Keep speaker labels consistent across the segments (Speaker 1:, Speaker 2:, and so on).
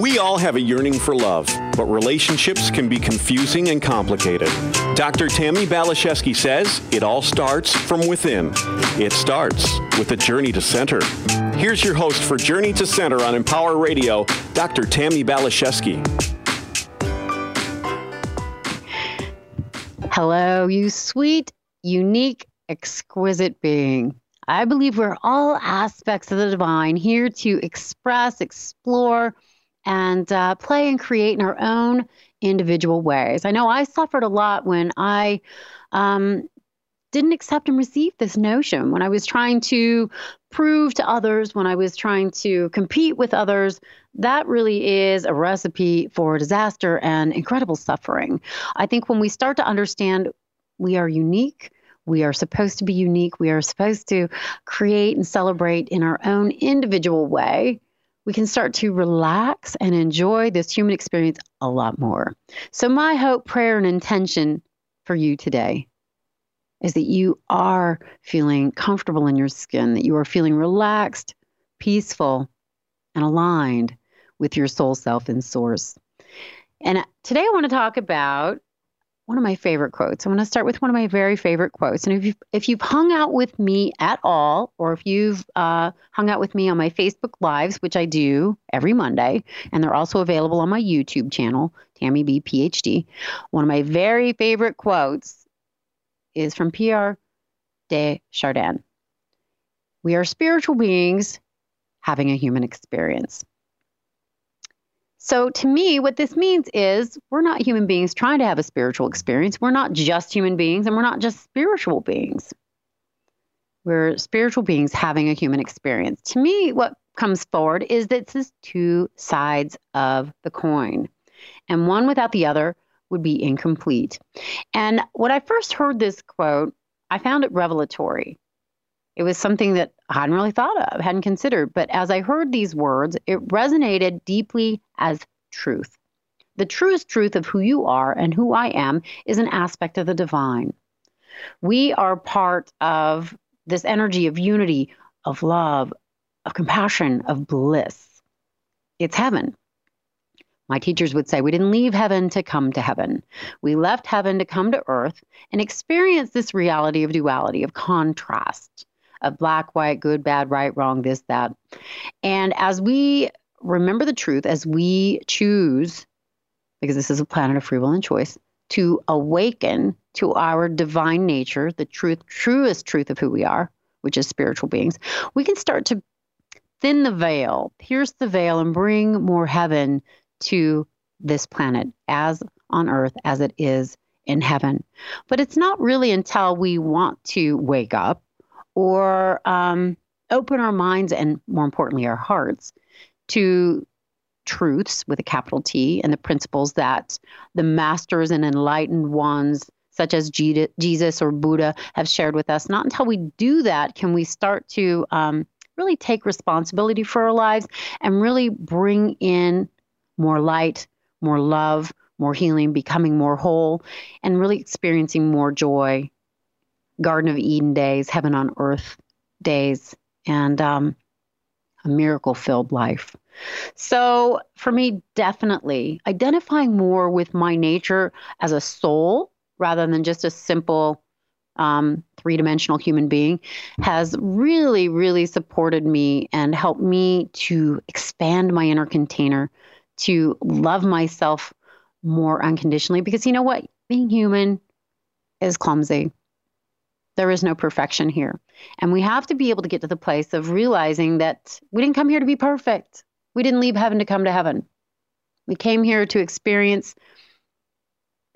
Speaker 1: We all have a yearning for love, but relationships can be confusing and complicated. Dr. Tammi Baliszewski says it all starts from within. It starts with a journey to center. Here's your host for Journey to Center on Empower Radio, Dr. Tammi Baliszewski.
Speaker 2: Hello, you sweet, unique, exquisite being. I believe we're all aspects of the divine here to express, explore, and uh, play and create in our own individual ways. I know I suffered a lot when I um, didn't accept and receive this notion, when I was trying to prove to others, when I was trying to compete with others. That really is a recipe for disaster and incredible suffering. I think when we start to understand we are unique, we are supposed to be unique, we are supposed to create and celebrate in our own individual way we can start to relax and enjoy this human experience a lot more. So, my hope, prayer, and intention for you today is that you are feeling comfortable in your skin, that you are feeling relaxed, peaceful, and aligned with your soul self and source. And today I want to talk about one of my favorite quotes. I'm going to start with one of my very favorite quotes. And if you've, if you've hung out with me at all, or if you've uh, hung out with me on my Facebook Lives, which I do every Monday, and they're also available on my YouTube channel, Tammi B PhD, one of my very favorite quotes is from Pierre de Chardin. We are spiritual beings having a human experience. So, to me, what this means is we're not human beings trying to have a spiritual experience. We're not just human beings and we're not just spiritual beings. We're spiritual beings having a human experience. To me, what comes forward is that this is two sides of the coin, and one without the other would be incomplete. And when I first heard this quote, I found it revelatory. It was something that Hadn't really thought of, hadn't considered. But as I heard these words, it resonated deeply as truth. The truest truth of who you are and who I am is an aspect of the divine. We are part of this energy of unity, of love, of compassion, of bliss. It's heaven. My teachers would say we didn't leave heaven to come to heaven. We left heaven to come to earth and experience this reality of duality, of contrast of black, white, good, bad, right, wrong, this, that. And as we remember the truth, as we choose, because this is a planet of free will and choice, to awaken to our divine nature, the truth, truest truth of who we are, which is spiritual beings, we can start to thin the veil, pierce the veil, and bring more heaven to this planet as on earth as it is in heaven. But it's not really until we want to wake up or um, open our minds and, more importantly, our hearts to truths with a capital T and the principles that the masters and enlightened ones, such as Jesus or Buddha, have shared with us. Not until we do that can we start to um, really take responsibility for our lives and really bring in more light, more love, more healing, becoming more whole, and really experiencing more joy Garden of Eden days, heaven on earth days, and um, a miracle filled life. So, for me, definitely identifying more with my nature as a soul rather than just a simple um, three dimensional human being has really, really supported me and helped me to expand my inner container, to love myself more unconditionally. Because you know what? Being human is clumsy. There is no perfection here. And we have to be able to get to the place of realizing that we didn't come here to be perfect. We didn't leave heaven to come to heaven. We came here to experience,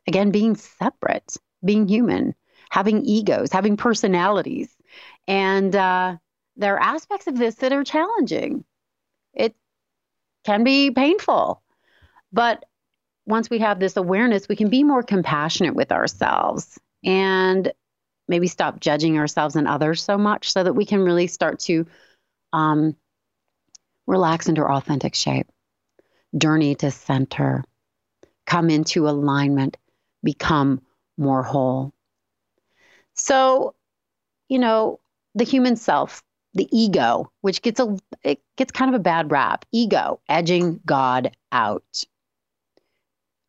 Speaker 2: again, being separate, being human, having egos, having personalities. And uh, there are aspects of this that are challenging. It can be painful. But once we have this awareness, we can be more compassionate with ourselves and maybe stop judging ourselves and others so much so that we can really start to um, relax into our authentic shape, journey to center, come into alignment, become more whole. So, you know, the human self, the ego, which gets a it gets kind of a bad rap. Ego, edging God out.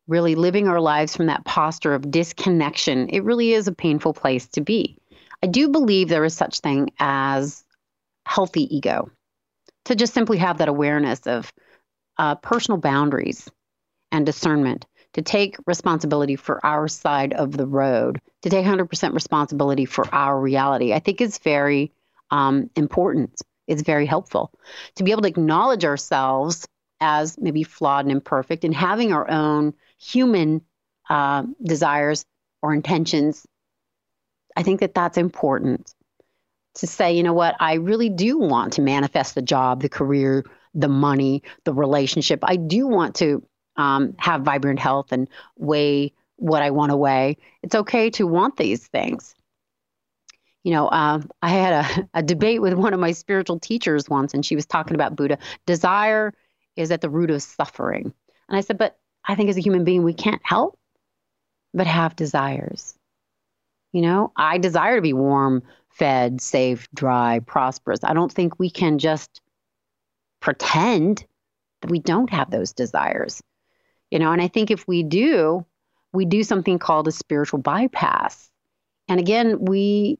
Speaker 2: Really living our lives from that posture of disconnection. It really is a painful place to be. I do believe there is such thing as healthy ego. To just simply have that awareness of uh, personal boundaries and discernment, to take responsibility for our side of the road, to take 100% responsibility for our reality, I think is very um, important. It's very helpful to be able to acknowledge ourselves as maybe flawed and imperfect and having our own human uh, desires or intentions. I think that that's important to say, you know what, I really do want to manifest the job, the career, the money, the relationship. I do want to um, have vibrant health and weigh what I want to weigh. It's okay to want these things. You know, uh, I had a, a debate with one of my spiritual teachers once, and she was talking about Buddha. Desire is at the root of suffering. And I said, but I think as a human being, we can't help but have desires. You know, I desire to be warm, fed, safe, dry, prosperous. I don't think we can just pretend that we don't have those desires. You know, and I think if we do, we do something called a spiritual bypass. And again, we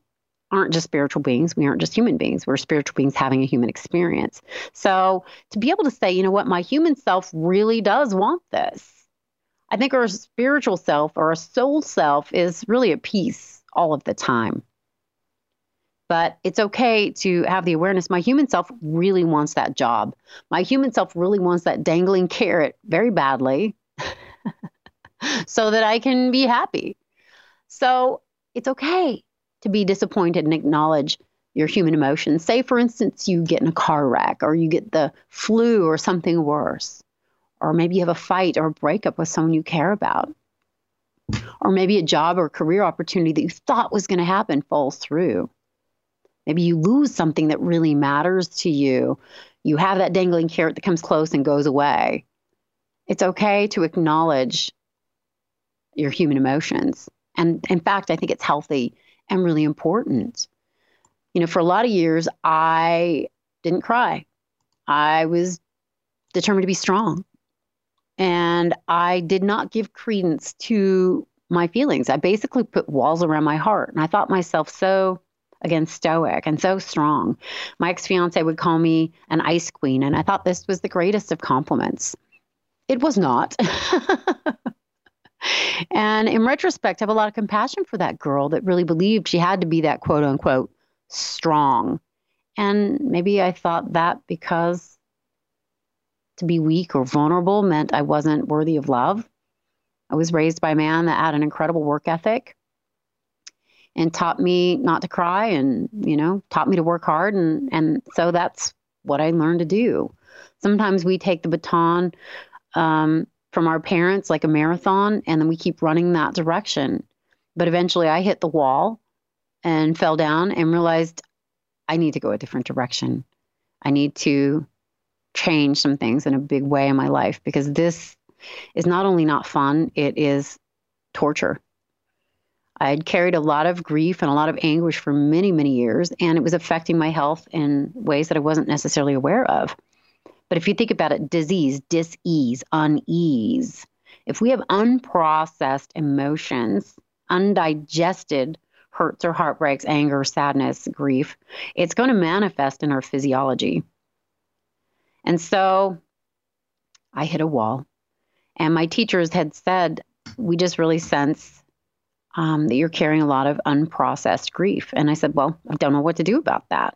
Speaker 2: aren't just spiritual beings. We aren't just human beings. We're spiritual beings having a human experience. So to be able to say, you know what, my human self really does want this. I think our spiritual self or our soul self is really at peace all of the time. But it's okay to have the awareness. My human self really wants that job. My human self really wants that dangling carrot very badly so that I can be happy. So it's okay to be disappointed and acknowledge your human emotions. Say, for instance, you get in a car wreck or you get the flu or something worse, or maybe you have a fight or a breakup with someone you care about, or maybe a job or career opportunity that you thought was going to happen falls through. Maybe you lose something that really matters to you. You have that dangling carrot that comes close and goes away. It's okay to acknowledge your human emotions. And in fact, I think it's healthy and really important. You know, for a lot of years, I didn't cry. I was determined to be strong. And I did not give credence to my feelings. I basically put walls around my heart. And I thought myself so again stoic and so strong. My ex fiance would call me an ice queen, and I thought this was the greatest of compliments. It was not. and in retrospect, I have a lot of compassion for that girl that really believed she had to be that quote unquote strong. And maybe I thought that because to be weak or vulnerable meant I wasn't worthy of love. I was raised by a man that had an incredible work ethic and taught me not to cry and you know taught me to work hard. And and so that's what i learned to do. Sometimes we take the baton um, from our parents like a marathon and then we keep running that direction. But eventually i hit the wall and fell down and realized i need to go a different direction. I need to change some things in a big way in my life because this is not only not fun it is torture I had carried a lot of grief and a lot of anguish for many, many years, and it was affecting my health in ways that I wasn't necessarily aware of. But if you think about it, disease, dis-ease, unease, if we have unprocessed emotions, undigested hurts or heartbreaks, anger, sadness, grief, it's going to manifest in our physiology. And so I hit a wall. And my teachers had said, we just really sense um, that you're carrying a lot of unprocessed grief. And I said, Well, I don't know what to do about that.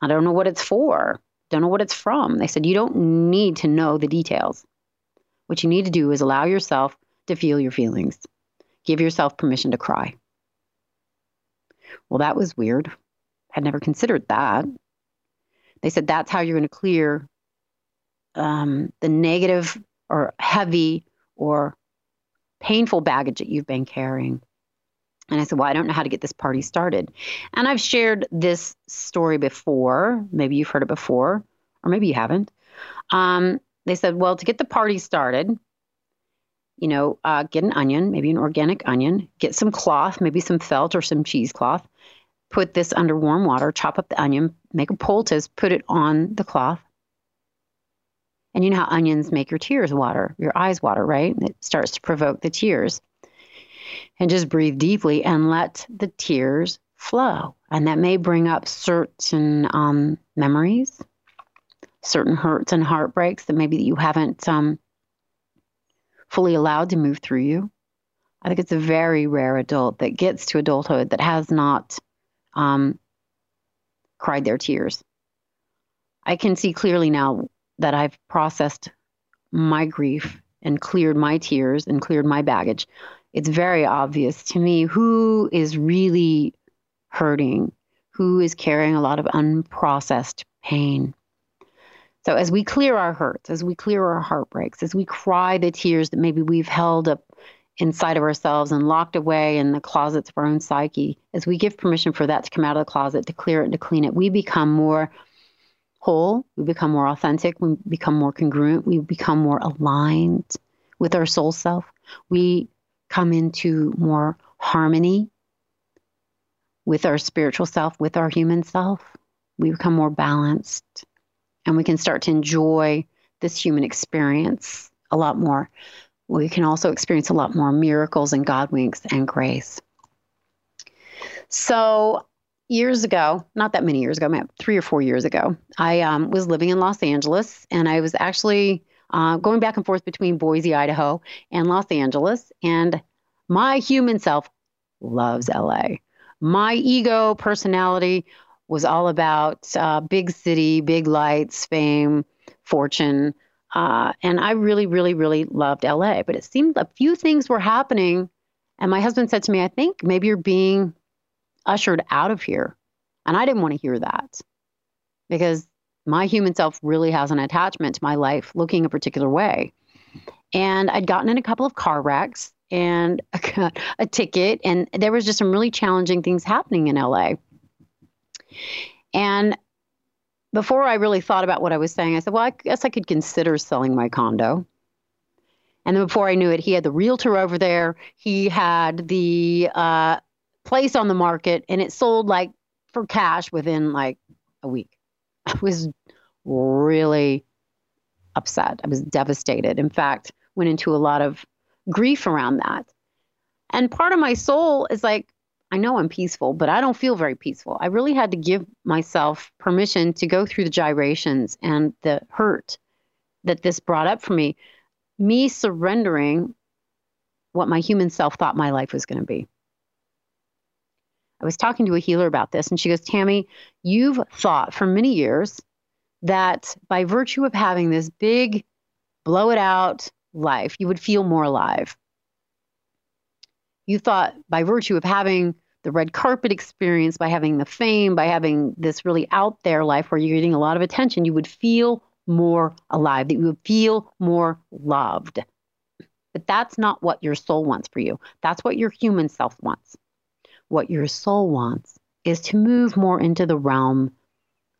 Speaker 2: I don't know what it's for. Don't know what it's from. They said, You don't need to know the details. What you need to do is allow yourself to feel your feelings, give yourself permission to cry. Well, that was weird. I'd never considered that. They said that's how you're going to clear um, the negative or heavy or painful baggage that you've been carrying. And I said, Well, I don't know how to get this party started. And I've shared this story before. Maybe you've heard it before, or maybe you haven't. Um, they said, Well, to get the party started, you know, uh, get an onion, maybe an organic onion, get some cloth, maybe some felt or some cheesecloth, put this under warm water, chop up the onion, make a poultice, put it on the cloth. And you know how onions make your tears water, your eyes water, right? It starts to provoke the tears. And just breathe deeply and let the tears flow. And that may bring up certain um, memories, certain hurts and heartbreaks that maybe you haven't um, fully allowed to move through you. I think it's a very rare adult that gets to adulthood that has not um, cried their tears. I can see clearly now that I've processed my grief and cleared my tears and cleared my baggage. It's very obvious to me who is really hurting, who is carrying a lot of unprocessed pain. So, as we clear our hurts, as we clear our heartbreaks, as we cry the tears that maybe we've held up inside of ourselves and locked away in the closets of our own psyche, as we give permission for that to come out of the closet, to clear it and to clean it, we become more whole, we become more authentic, we become more congruent, we become more aligned with our soul self. We come into more harmony with our spiritual self, with our human self. We become more balanced and we can start to enjoy this human experience a lot more we can also experience a lot more miracles and God winks and grace. So, years ago, not that many years ago, maybe three or four years ago, I um, was living in Los Angeles and I was actually uh, going back and forth between Boise, Idaho, and Los Angeles. And my human self loves LA. My ego personality was all about uh, big city, big lights, fame, fortune. Uh, and I really, really, really loved LA. But it seemed a few things were happening. And my husband said to me, I think maybe you're being ushered out of here. And I didn't want to hear that because my human self really has an attachment to my life looking a particular way. And I'd gotten in a couple of car wrecks and got a ticket. And there was just some really challenging things happening in LA. And before I really thought about what I was saying, I said, well, I guess I could consider selling my condo. And then before I knew it, he had the realtor over there. He had the uh, place on the market, and it sold like for cash within like a week. I was really upset. I was devastated. In fact, went into a lot of grief around that. And part of my soul is like, I know I'm peaceful, but I don't feel very peaceful. I really had to give myself permission to go through the gyrations and the hurt that this brought up for me. Me surrendering what my human self thought my life was going to be. I was talking to a healer about this, and she goes, Tammi, you've thought for many years that by virtue of having this big, blow it out life, you would feel more alive. You thought by virtue of having the red carpet experience, by having the fame, by having this really out there life where you're getting a lot of attention, you would feel more alive, that you would feel more loved. But that's not what your soul wants for you. That's what your human self wants. What your soul wants is to move more into the realm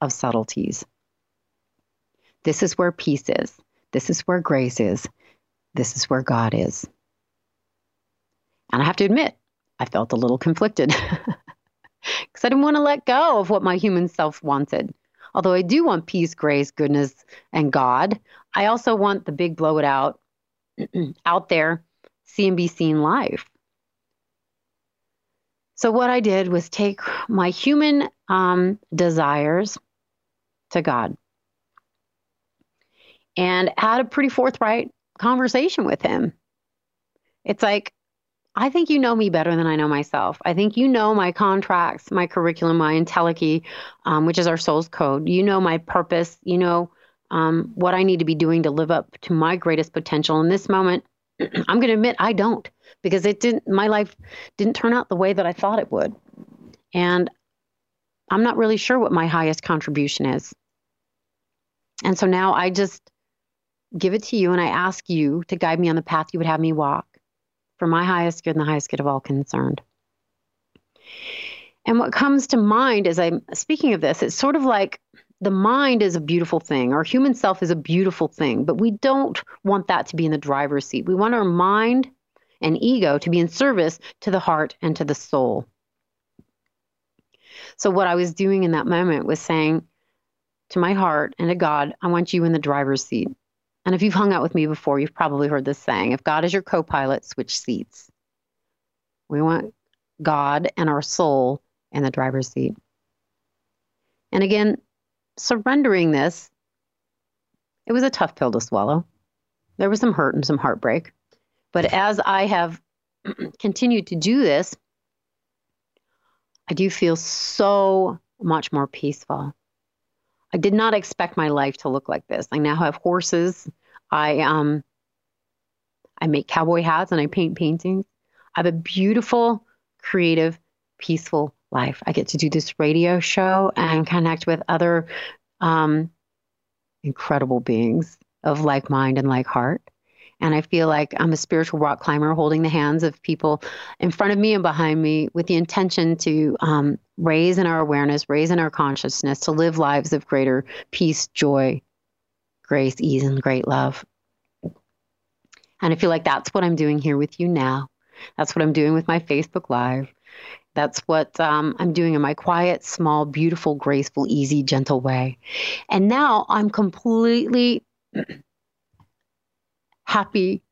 Speaker 2: of subtleties. This is where peace is. This is where grace is. This is where God is. And I have to admit, I felt a little conflicted because I didn't want to let go of what my human self wanted. Although I do want peace, grace, goodness, and God, I also want the big blow it out, out there, see and be seen life. So, what I did was take my human um, desires to God and had a pretty forthright conversation with Him. It's like, I think you know me better than I know myself. I think you know my contracts, my curriculum, my entelechy, um, which is our soul's code. You know my purpose. You know um, what I need to be doing to live up to my greatest potential. In this moment, I'm going to admit I don't because it didn't. My life didn't turn out the way that I thought it would, and I'm not really sure what my highest contribution is. And so now I just give it to you, and I ask you to guide me on the path you would have me walk for my highest good and the highest good of all concerned. And what comes to mind as I'm speaking of this, it's sort of like the mind is a beautiful thing. Our human self is a beautiful thing, but we don't want that to be in the driver's seat. We want our mind and ego to be in service to the heart and to the soul. So, what I was doing in that moment was saying to my heart and to God, I want you in the driver's seat. And if you've hung out with me before, you've probably heard this saying if God is your co pilot, switch seats. We want God and our soul in the driver's seat. And again, surrendering this, it was a tough pill to swallow. There was some hurt and some heartbreak. But as I have continued to do this, I do feel so much more peaceful. I did not expect my life to look like this. I now have horses. I um I make cowboy hats and I paint paintings. I have a beautiful, creative, peaceful life. I get to do this radio show and connect with other um, incredible beings of like mind and like heart. And I feel like I'm a spiritual rock climber holding the hands of people in front of me and behind me with the intention to um, raise in our awareness, raise in our consciousness, to live lives of greater peace, joy, grace, ease, and great love. And I feel like that's what I'm doing here with you now. That's what I'm doing with my Facebook Live. That's what um, I'm doing in my quiet, small, beautiful, graceful, easy, gentle way. And now I'm completely happy,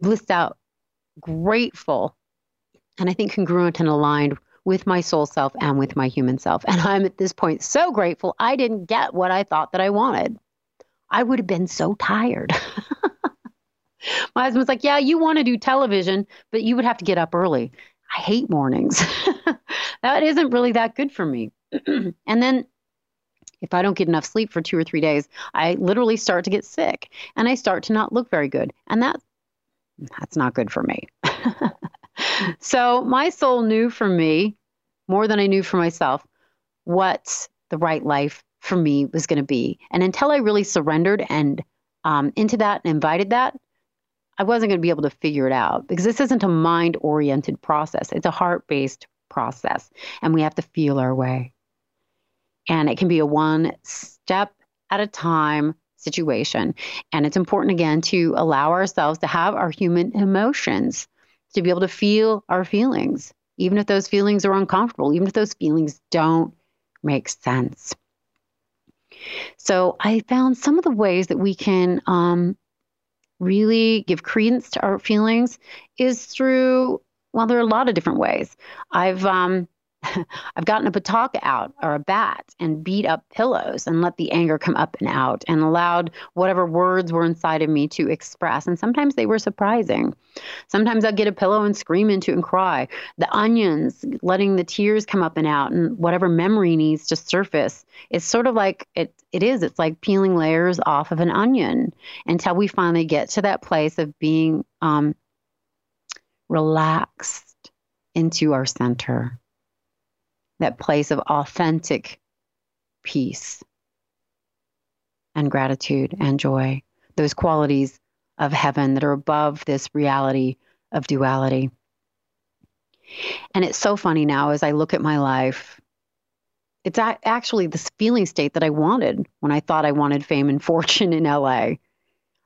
Speaker 2: blissed out, grateful, and I think congruent and aligned with my soul self and with my human self. And I'm at this point so grateful I didn't get what I thought that I wanted. I would have been so tired. my husband's like, Yeah, you want to do television, but you would have to get up early. I hate mornings. that isn't really that good for me. and then if I don't get enough sleep for two or three days, I literally start to get sick and I start to not look very good. And that that's not good for me. so my soul knew for me more than I knew for myself what the right life for me was going to be. And until I really surrendered and um, into that and invited that, I wasn't going to be able to figure it out because this isn't a mind oriented process. It's a heart based process, and we have to feel our way. And it can be a one step at a time situation. And it's important, again, to allow ourselves to have our human emotions, to be able to feel our feelings, even if those feelings are uncomfortable, even if those feelings don't make sense. So I found some of the ways that we can um, really give credence to our feelings is through well, there are a lot of different ways. I've um, I've gotten a bataka out or a bat and beat up pillows and let the anger come up and out and allowed whatever words were inside of me to express. And sometimes they were surprising. Sometimes I'd get a pillow and scream into it and cry. The onions, letting the tears come up and out and whatever memory needs to surface. It's sort of like it it is. It's like peeling layers off of an onion until we finally get to that place of being um, relaxed into our center that place of authentic peace and gratitude and joy, those qualities of heaven that are above this reality of duality. And it's so funny now as I look at my life. It's actually this feeling state that I wanted when I thought I wanted fame and fortune in LA.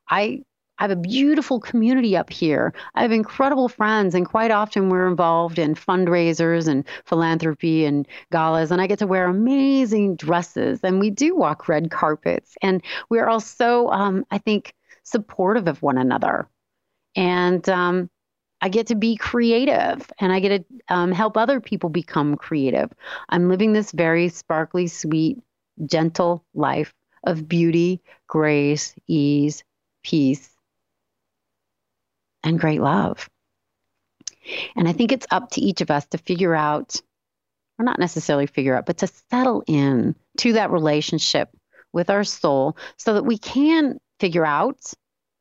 Speaker 2: I I have a beautiful community up here. I have incredible friends, and quite often we're involved in fundraisers and philanthropy and galas, and I get to wear amazing dresses, and we do walk red carpets, and we're all so, um, I think, supportive of one another. And um, I get to be creative and I get to um, help other people become creative. I'm living this very sparkly, sweet, gentle life of beauty, grace, ease, peace, and great love. And I think it's up to each of us to figure out, or not necessarily figure out, but to settle in to that relationship with our soul so that we can figure out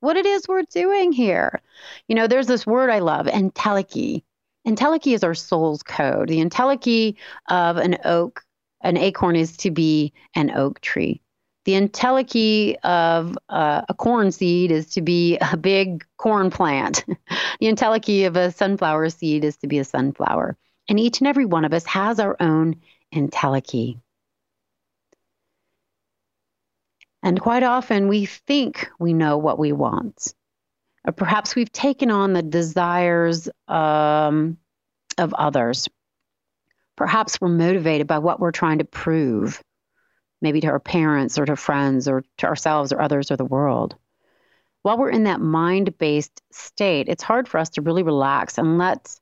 Speaker 2: what it is we're doing here. You know, there's this word I love, entelechy. Entelechy is our soul's code. The entelechy of an oak, an acorn is to be an oak tree. The entelechy of uh, a corn seed is to be a big corn plant. the entelechy of a sunflower seed is to be a sunflower. And each and every one of us has our own entelechy. And quite often we think we know what we want. Or perhaps we've taken on the desires um, of others. Perhaps we're motivated by what we're trying to prove, maybe to our parents or to friends or to ourselves or others or the world. While we're in that mind based state, it's hard for us to really relax and let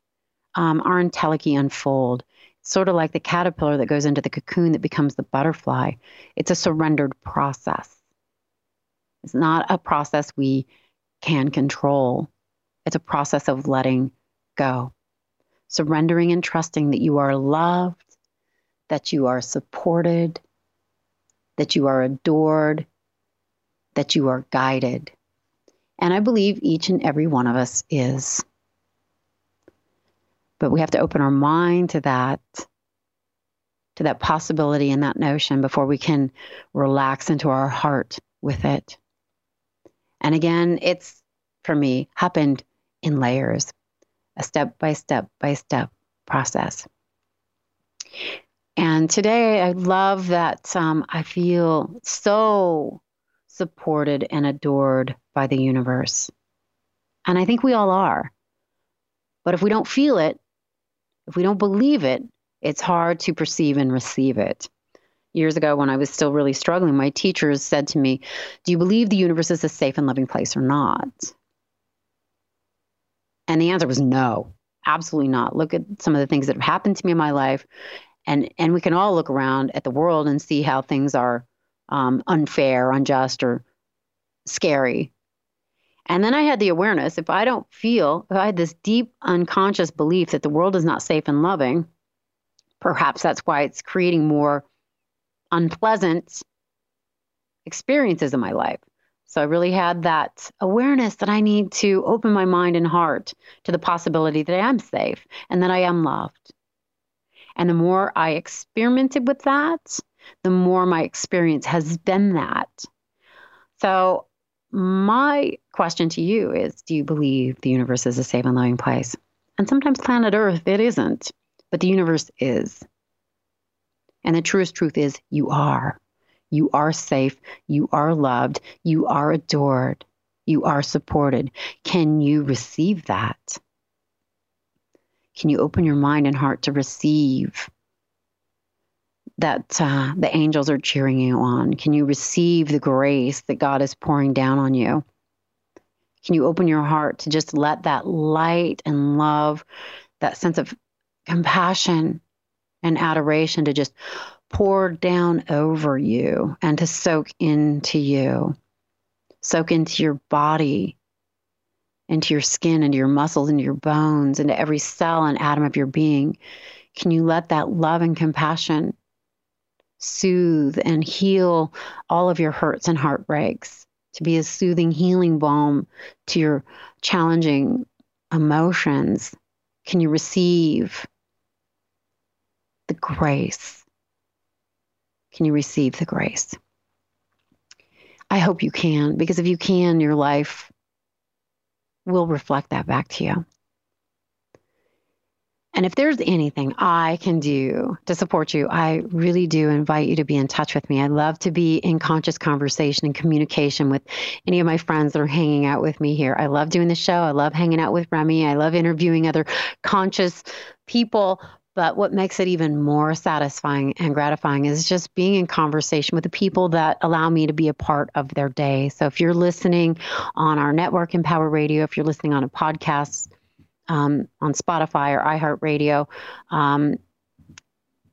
Speaker 2: um, our entelechy unfold. It's sort of like the caterpillar that goes into the cocoon that becomes the butterfly. It's a surrendered process. It's not a process we can control, it's a process of letting go surrendering and trusting that you are loved, that you are supported, that you are adored, that you are guided. And I believe each and every one of us is. But we have to open our mind to that, to that possibility and that notion before we can relax into our heart with it. And again, it's for me happened in layers a step by step by step process. And today I love that um, I feel so supported and adored by the universe. And I think we all are. But if we don't feel it, if we don't believe it, it's hard to perceive and receive it. Years ago, when I was still really struggling, my teachers said to me, Do you believe the universe is a safe and loving place or not? And the answer was no, absolutely not. Look at some of the things that have happened to me in my life. And, and we can all look around at the world and see how things are um, unfair, unjust, or scary. And then I had the awareness if I don't feel, if I had this deep unconscious belief that the world is not safe and loving, perhaps that's why it's creating more unpleasant experiences in my life. So I really had that awareness that I need to open my mind and heart to the possibility that I am safe and that I am loved. And the more I experimented with that, the more my experience has been that. So, my question to you is Do you believe the universe is a safe and loving place? And sometimes planet Earth, it isn't, but the universe is. And the truest truth is, you are. You are safe. You are loved. You are adored. You are supported. Can you receive that? Can you open your mind and heart to receive that uh, the angels are cheering you on? Can you receive the grace that God is pouring down on you? Can you open your heart to just let that light and love, that sense of compassion and adoration to just pour down over you and to soak into you, soak into your body, into your skin, into your muscles, into your bones, into every cell and atom of your being. Can you let that love and compassion soothe and heal all of your hurts and heartbreaks to be a soothing, healing balm to your challenging emotions? Can you receive the grace can you receive the grace? I hope you can, because if you can, your life will reflect that back to you. And if there's anything I can do to support you, I really do invite you to be in touch with me. I love to be in conscious conversation and communication with any of my friends that are hanging out with me here. I love doing the show. I love hanging out with Remy. I love interviewing other conscious people but what makes it even more satisfying and gratifying is just being in conversation with the people that allow me to be a part of their day. So if you're listening on our network, Empower Radio, if you're listening on a podcast um, on Spotify or iHeartRadio, um,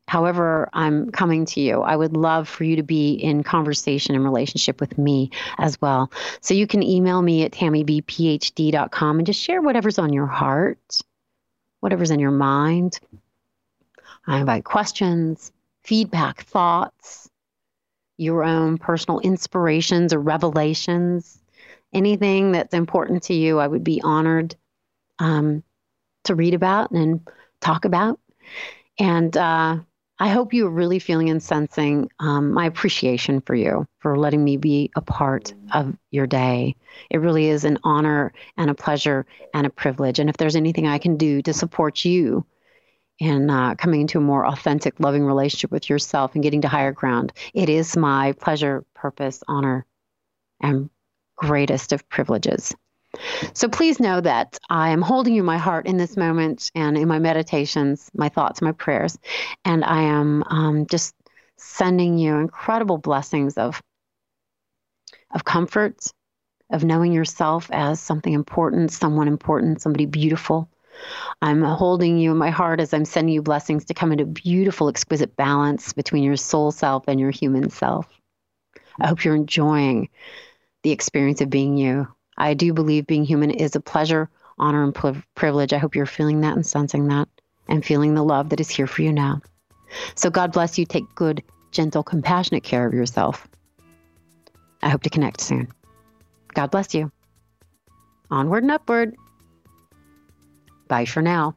Speaker 2: however I'm coming to you, I would love for you to be in conversation and relationship with me as well. So you can email me at tammibphd.com and just share whatever's on your heart, whatever's in your mind. I invite questions, feedback, thoughts, your own personal inspirations or revelations, anything that's important to you. I would be honored um, to read about and talk about. And uh, I hope you're really feeling and sensing um, my appreciation for you for letting me be a part of your day. It really is an honor and a pleasure and a privilege. And if there's anything I can do to support you and uh, coming into a more authentic, loving relationship with yourself and getting to higher ground. It is my pleasure, purpose, honor, and greatest of privileges. So please know that I am holding you in my heart in this moment and in my meditations, my thoughts, my prayers. And I am um, just sending you incredible blessings of, of comfort, of knowing yourself as something important, someone important, somebody beautiful. I'm holding you in my heart as I'm sending you blessings to come into beautiful, exquisite balance between your soul self and your human self. I hope you're enjoying the experience of being you. I do believe being human is a pleasure, honor, and privilege. I hope you're feeling that and sensing that and feeling the love that is here for you now. So, God bless you. Take good, gentle, compassionate care of yourself. I hope to connect soon. God bless you. Onward and upward. Bye for now.